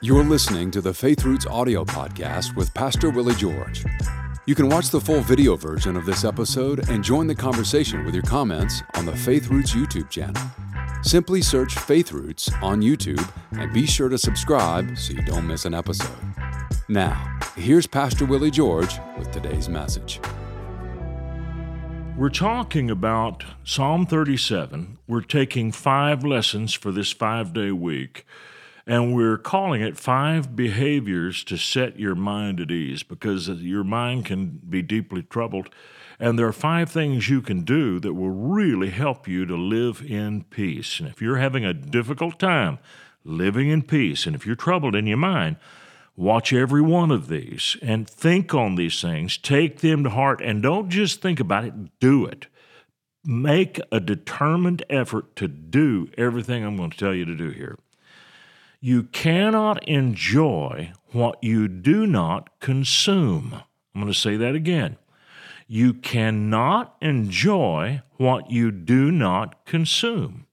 You're listening to the Faith Roots audio podcast with Pastor Willie George. You can watch the full video version of this episode and join the conversation with your comments on the Faith Roots YouTube channel. Simply search Faith Roots on YouTube and be sure to subscribe so you don't miss an episode. Now, here's Pastor Willie George with today's message. We're talking about Psalm 37. We're taking five lessons for this five day week. And we're calling it Five Behaviors to Set Your Mind at Ease because your mind can be deeply troubled. And there are five things you can do that will really help you to live in peace. And if you're having a difficult time living in peace, and if you're troubled in your mind, watch every one of these and think on these things, take them to heart, and don't just think about it, do it. Make a determined effort to do everything I'm going to tell you to do here. You cannot enjoy what you do not consume. I'm going to say that again. You cannot enjoy what you do not consume.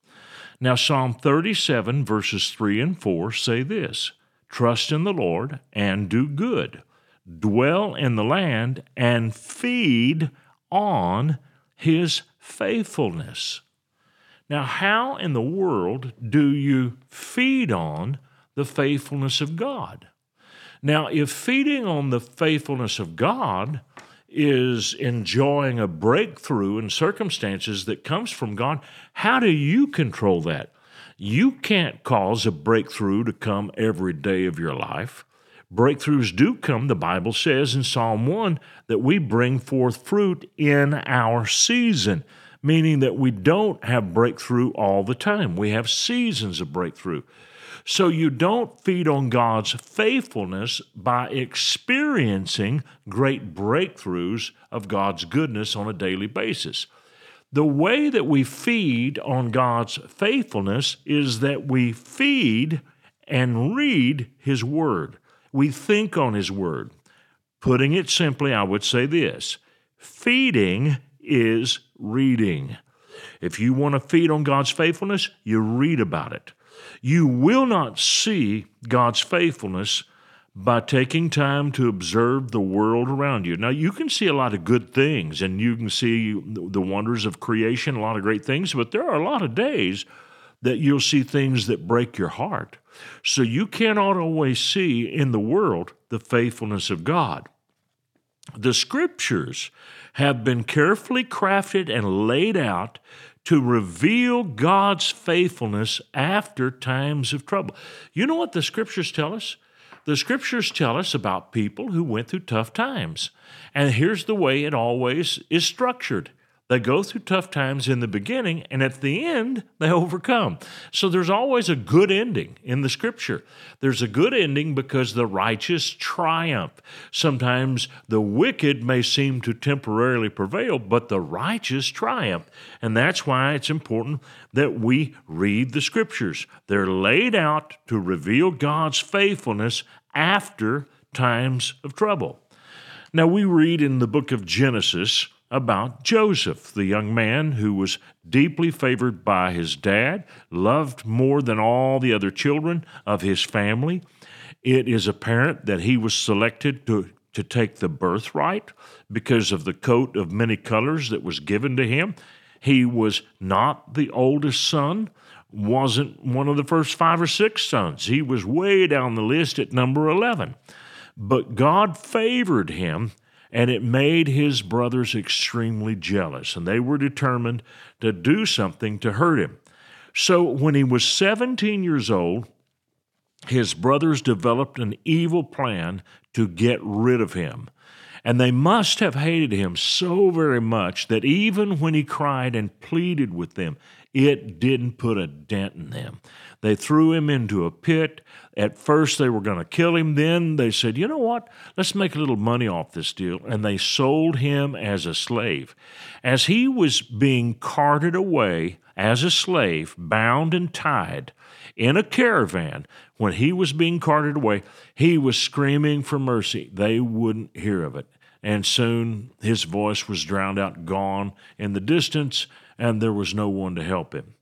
Now, Psalm 37, verses 3 and 4 say this Trust in the Lord and do good, dwell in the land and feed on his faithfulness. Now, how in the world do you feed on the faithfulness of God? Now, if feeding on the faithfulness of God is enjoying a breakthrough in circumstances that comes from God, how do you control that? You can't cause a breakthrough to come every day of your life. Breakthroughs do come, the Bible says in Psalm 1 that we bring forth fruit in our season meaning that we don't have breakthrough all the time. We have seasons of breakthrough. So you don't feed on God's faithfulness by experiencing great breakthroughs of God's goodness on a daily basis. The way that we feed on God's faithfulness is that we feed and read His Word. We think on His Word. Putting it simply, I would say this feeding is reading. If you want to feed on God's faithfulness, you read about it. You will not see God's faithfulness by taking time to observe the world around you. Now, you can see a lot of good things and you can see the wonders of creation, a lot of great things, but there are a lot of days that you'll see things that break your heart. So you cannot always see in the world the faithfulness of God. The scriptures have been carefully crafted and laid out to reveal God's faithfulness after times of trouble. You know what the scriptures tell us? The scriptures tell us about people who went through tough times. And here's the way it always is structured they go through tough times in the beginning, and at the end, they overcome. So there's always a good ending in the scripture. There's a good ending because the righteous triumph. Sometimes the wicked may seem to temporarily prevail, but the righteous triumph. And that's why it's important that we read the scriptures. They're laid out to reveal God's faithfulness after times of trouble. Now, we read in the book of Genesis about Joseph, the young man who was deeply favored by his dad, loved more than all the other children of his family. It is apparent that he was selected to, to take the birthright because of the coat of many colors that was given to him. He was not the oldest son, wasn't one of the first five or six sons. He was way down the list at number 11. But God favored him and it made his brothers extremely jealous, and they were determined to do something to hurt him. So when he was 17 years old, his brothers developed an evil plan to get rid of him. And they must have hated him so very much that even when he cried and pleaded with them, it didn't put a dent in them. They threw him into a pit. At first, they were going to kill him. Then they said, you know what? Let's make a little money off this deal. And they sold him as a slave. As he was being carted away as a slave, bound and tied in a caravan, when he was being carted away, he was screaming for mercy. They wouldn't hear of it. And soon his voice was drowned out, gone in the distance, and there was no one to help him.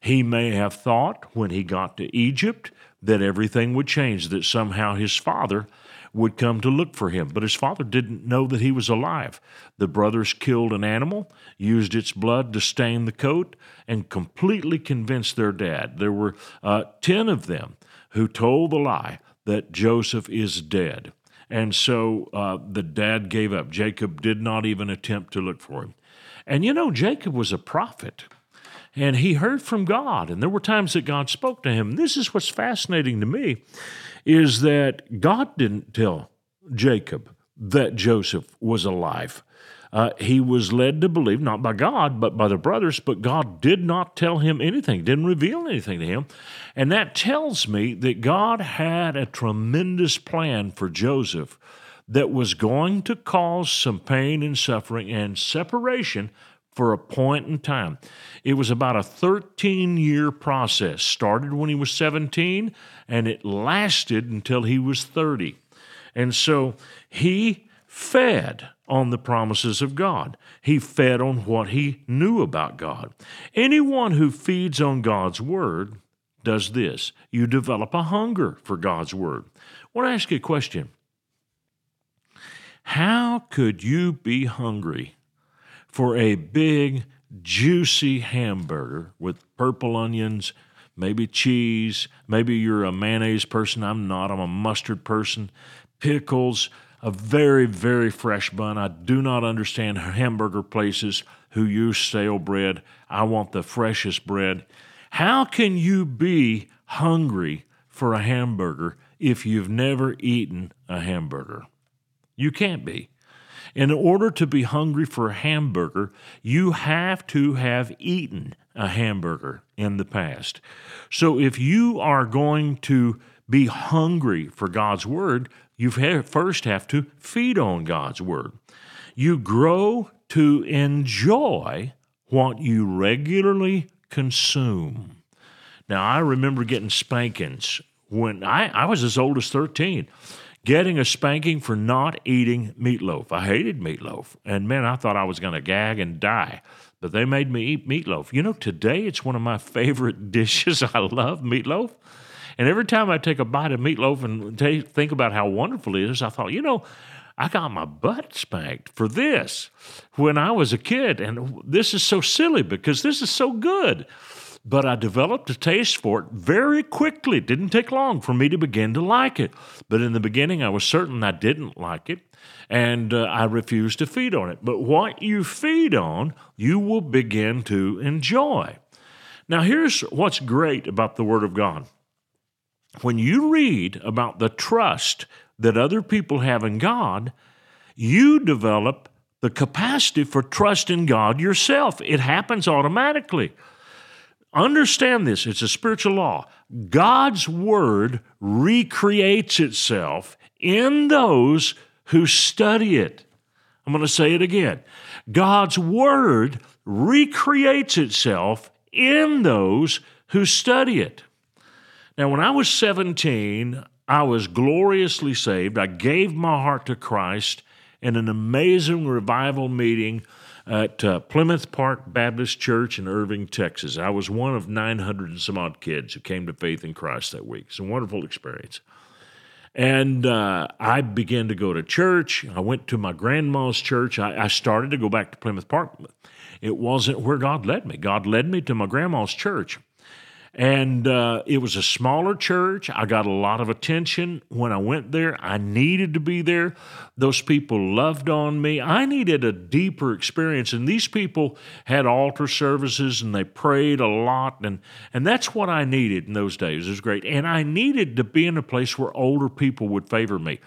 He may have thought when he got to Egypt that everything would change, that somehow his father would come to look for him. But his father didn't know that he was alive. The brothers killed an animal, used its blood to stain the coat, and completely convinced their dad. There were uh, 10 of them who told the lie that Joseph is dead. And so uh, the dad gave up. Jacob did not even attempt to look for him. And you know, Jacob was a prophet and he heard from God. And there were times that God spoke to him. This is what's fascinating to me is that God didn't tell Jacob that Joseph was alive. Uh, he was led to believe, not by God, but by the brothers, but God did not tell him anything, didn't reveal anything to him. And that tells me that God had a tremendous plan for Joseph that was going to cause some pain and suffering and separation for a point in time. It was about a 13 year process, started when he was 17, and it lasted until he was 30. And so he fed on the promises of God. He fed on what he knew about God. Anyone who feeds on God's word does this you develop a hunger for God's word. I want to ask you a question. How could you be hungry for a big, juicy hamburger with purple onions, maybe cheese. Maybe you're a mayonnaise person. I'm not. I'm a mustard person. Pickles, a very, very fresh bun. I do not understand hamburger places who use stale bread. I want the freshest bread. How can you be hungry for a hamburger if you've never eaten a hamburger? You can't be. In order to be hungry for a hamburger, you have to have eaten a hamburger in the past. So if you are going to be hungry for God's Word, you first have to feed on God's Word. You grow to enjoy what you regularly consume. Now, I remember getting spankings when I, I was as old as 13 getting a spanking for not eating meatloaf. I hated meatloaf. And man, I thought I was going to gag and die. But they made me eat meatloaf. You know, today it's one of my favorite dishes. I love meatloaf. And every time I take a bite of meatloaf and t- think about how wonderful it is, I thought, you know, I got my butt spanked for this when I was a kid. And this is so silly because this is so good but I developed a taste for it very quickly. It didn't take long for me to begin to like it. But in the beginning, I was certain I didn't like it, and uh, I refused to feed on it. But what you feed on, you will begin to enjoy. Now, here's what's great about the Word of God. When you read about the trust that other people have in God, you develop the capacity for trust in God yourself. It happens automatically. Understand this, it's a spiritual law. God's word recreates itself in those who study it. I'm going to say it again. God's word recreates itself in those who study it. Now, when I was 17, I was gloriously saved. I gave my heart to Christ in an amazing revival meeting at uh, Plymouth Park Baptist Church in Irving, Texas. I was one of 900 and some odd kids who came to faith in Christ that week. It's a wonderful experience. And uh, I began to go to church. I went to my grandma's church. I, I started to go back to Plymouth Park. It wasn't where God led me. God led me to my grandma's church. And uh, it was a smaller church. I got a lot of attention when I went there. I needed to be there. Those people loved on me. I needed a deeper experience. And these people had altar services and they prayed a lot. And, and that's what I needed in those days. It was great. And I needed to be in a place where older people would favor me.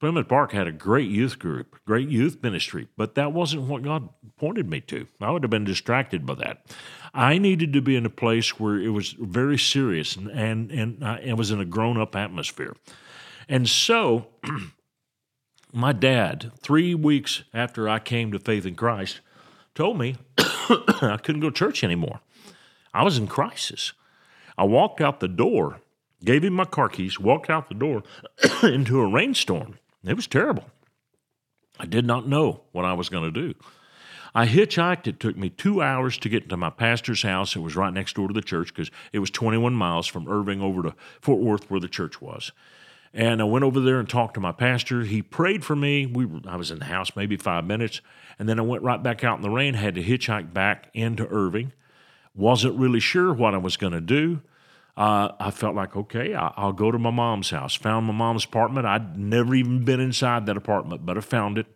Plymouth Park had a great youth group, great youth ministry, but that wasn't what God pointed me to. I would have been distracted by that. I needed to be in a place where it was very serious and and and uh, I was in a grown up atmosphere. And so, my dad, three weeks after I came to faith in Christ, told me I couldn't go to church anymore. I was in crisis. I walked out the door, gave him my car keys, walked out the door into a rainstorm. It was terrible. I did not know what I was going to do. I hitchhiked. It took me two hours to get to my pastor's house. It was right next door to the church because it was 21 miles from Irving over to Fort Worth where the church was. And I went over there and talked to my pastor. He prayed for me. We were, I was in the house maybe five minutes. And then I went right back out in the rain, had to hitchhike back into Irving. Wasn't really sure what I was going to do. Uh, I felt like, okay, I, will go to my mom's house. Found my mom's apartment. I'd never even been inside that apartment, but I found it.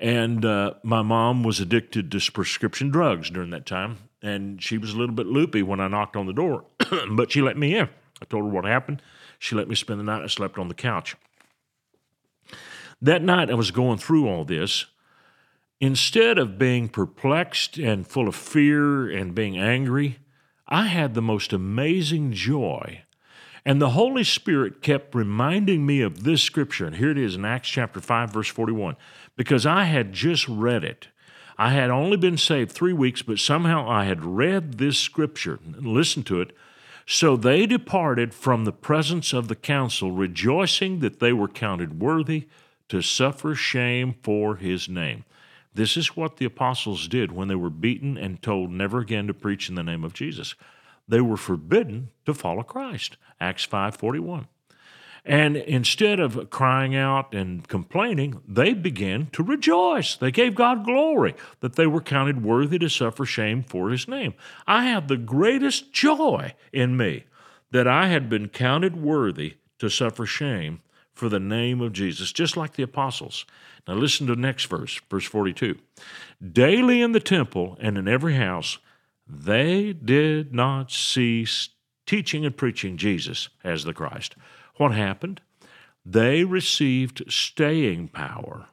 And uh, my mom was addicted to prescription drugs during that time. And she was a little bit loopy when I knocked on the door, but she let me in. I told her what happened. She let me spend the night. I slept on the couch. That night, I was going through all this. Instead of being perplexed and full of fear and being angry, I had the most amazing joy. And the Holy Spirit kept reminding me of this scripture. And here it is in Acts chapter 5, verse 41, because I had just read it. I had only been saved three weeks, but somehow I had read this scripture and listened to it so they departed from the presence of the council, rejoicing that they were counted worthy to suffer shame for his name. This is what the apostles did when they were beaten and told never again to preach in the name of Jesus. They were forbidden to follow Christ. Acts 5:41. And instead of crying out and complaining, they began to rejoice. They gave God glory that they were counted worthy to suffer shame for his name. I have the greatest joy in me that I had been counted worthy to suffer shame for the name of Jesus, just like the apostles. Now listen to the next verse, verse 42. Daily in the temple and in every house, they did not cease teaching and preaching Jesus as the Christ. What happened? They received staying power.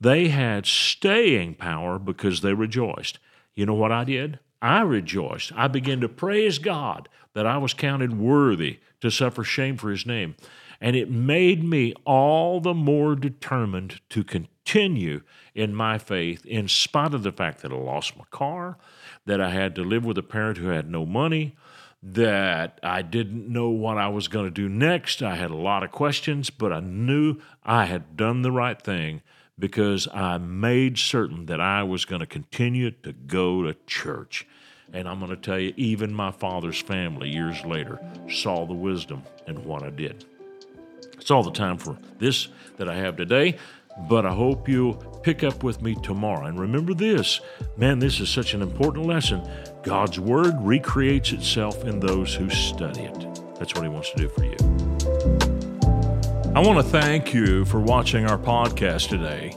They had staying power because they rejoiced. You know what I did? I rejoiced. I began to praise God that I was counted worthy to suffer shame for his name. And it made me all the more determined to continue in my faith, in spite of the fact that I lost my car, that I had to live with a parent who had no money, that I didn't know what I was going to do next. I had a lot of questions, but I knew I had done the right thing because I made certain that I was going to continue to go to church. And I'm going to tell you, even my father's family years later saw the wisdom in what I did. It's all the time for this that I have today but I hope you'll pick up with me tomorrow. And remember this man, this is such an important lesson. God's Word recreates itself in those who study it. That's what He wants to do for you. I want to thank you for watching our podcast today.